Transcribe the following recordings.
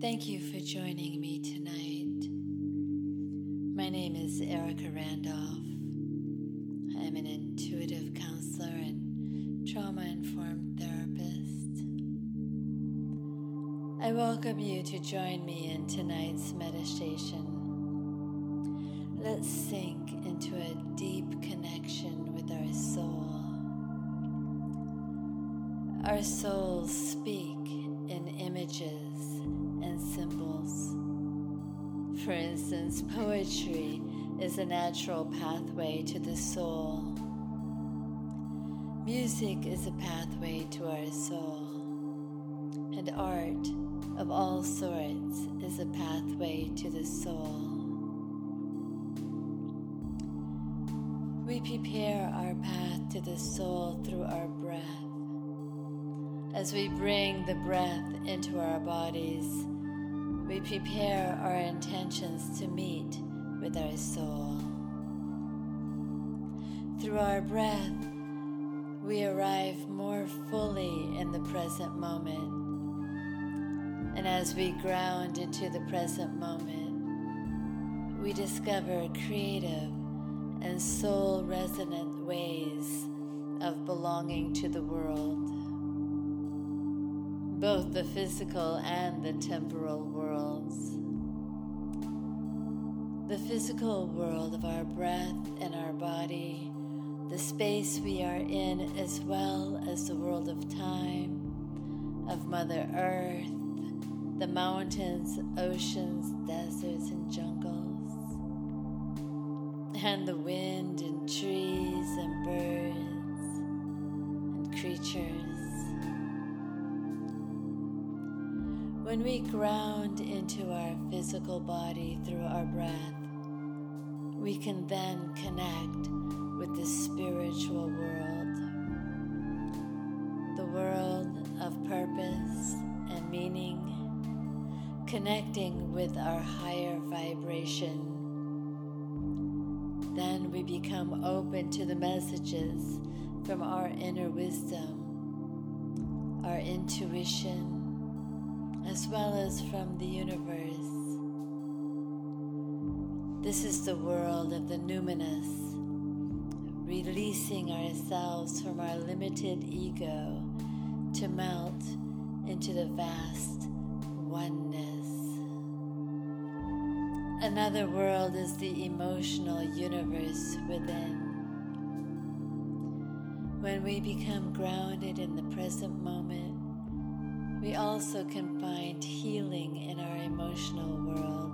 Thank you for joining me tonight. My name is Erica Randolph. I'm an intuitive counselor and trauma informed therapist. I welcome you to join me in tonight's meditation. Let's sink into a deep connection with our soul. Our souls speak in images and symbols. For instance, poetry is a natural pathway to the soul. Music is a pathway to our soul. And art of all sorts is a pathway to the soul. We prepare our path to the soul through our breath. As we bring the breath into our bodies, we prepare our intentions to meet with our soul. Through our breath, we arrive more fully in the present moment. And as we ground into the present moment, we discover creative and soul resonant ways of belonging to the world both the physical and the temporal worlds. The physical world of our breath and our body, the space we are in, as well as the world of time, of Mother Earth, the mountains, oceans, deserts, and jungles, and the wind and trees and birds and creatures. When we ground into our physical body through our breath, we can then connect with the spiritual world, the world of purpose and meaning, connecting with our higher vibration. Then we become open to the messages from our inner wisdom, our intuition as well as from the universe. This is the world of the numinous, releasing ourselves from our limited ego to melt into the vast oneness. Another world is the emotional universe within. When we become grounded in the present moment, we also can find healing in our emotional world.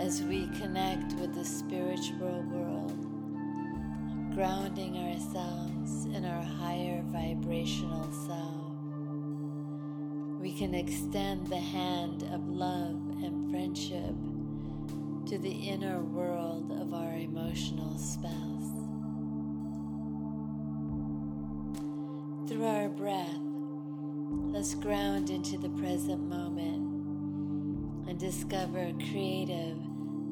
As we connect with the spiritual world, grounding ourselves in our higher vibrational self, we can extend the hand of love and friendship to the inner world of our emotional spouse. Through our breath, Let's ground into the present moment and discover creative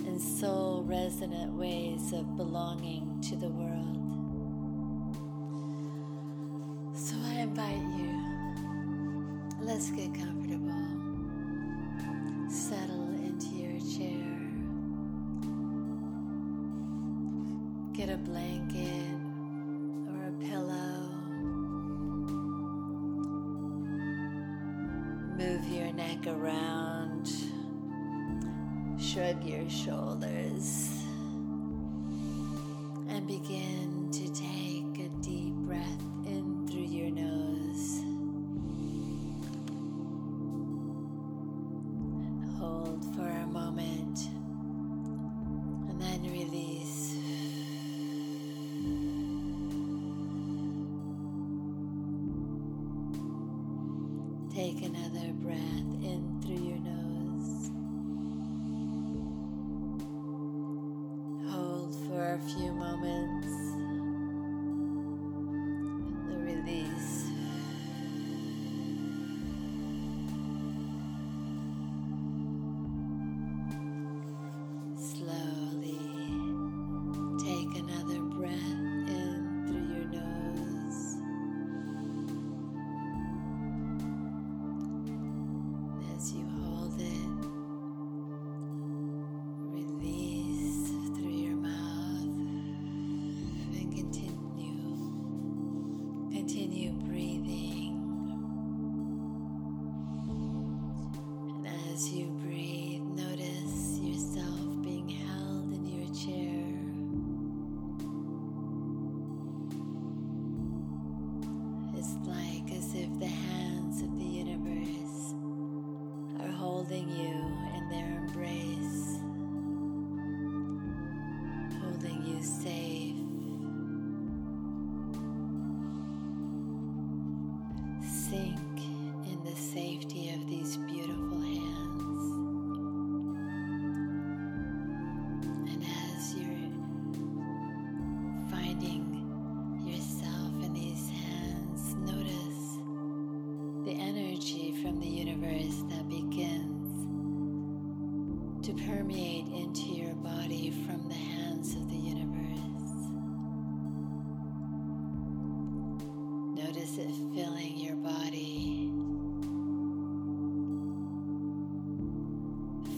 and soul resonant ways of belonging to the world. So I invite you, let's get comfortable. Around, shrug your shoulders, Take another breath in through your nose. Hold for a few moments.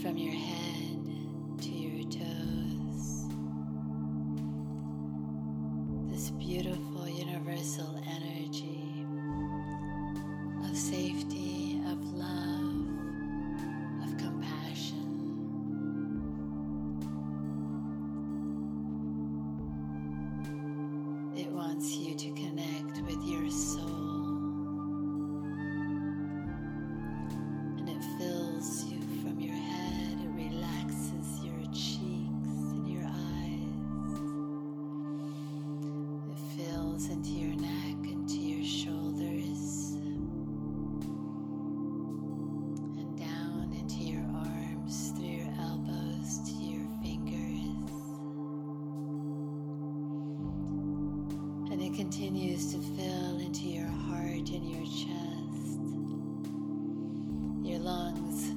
from your head. continues to fill into your heart and your chest, your lungs.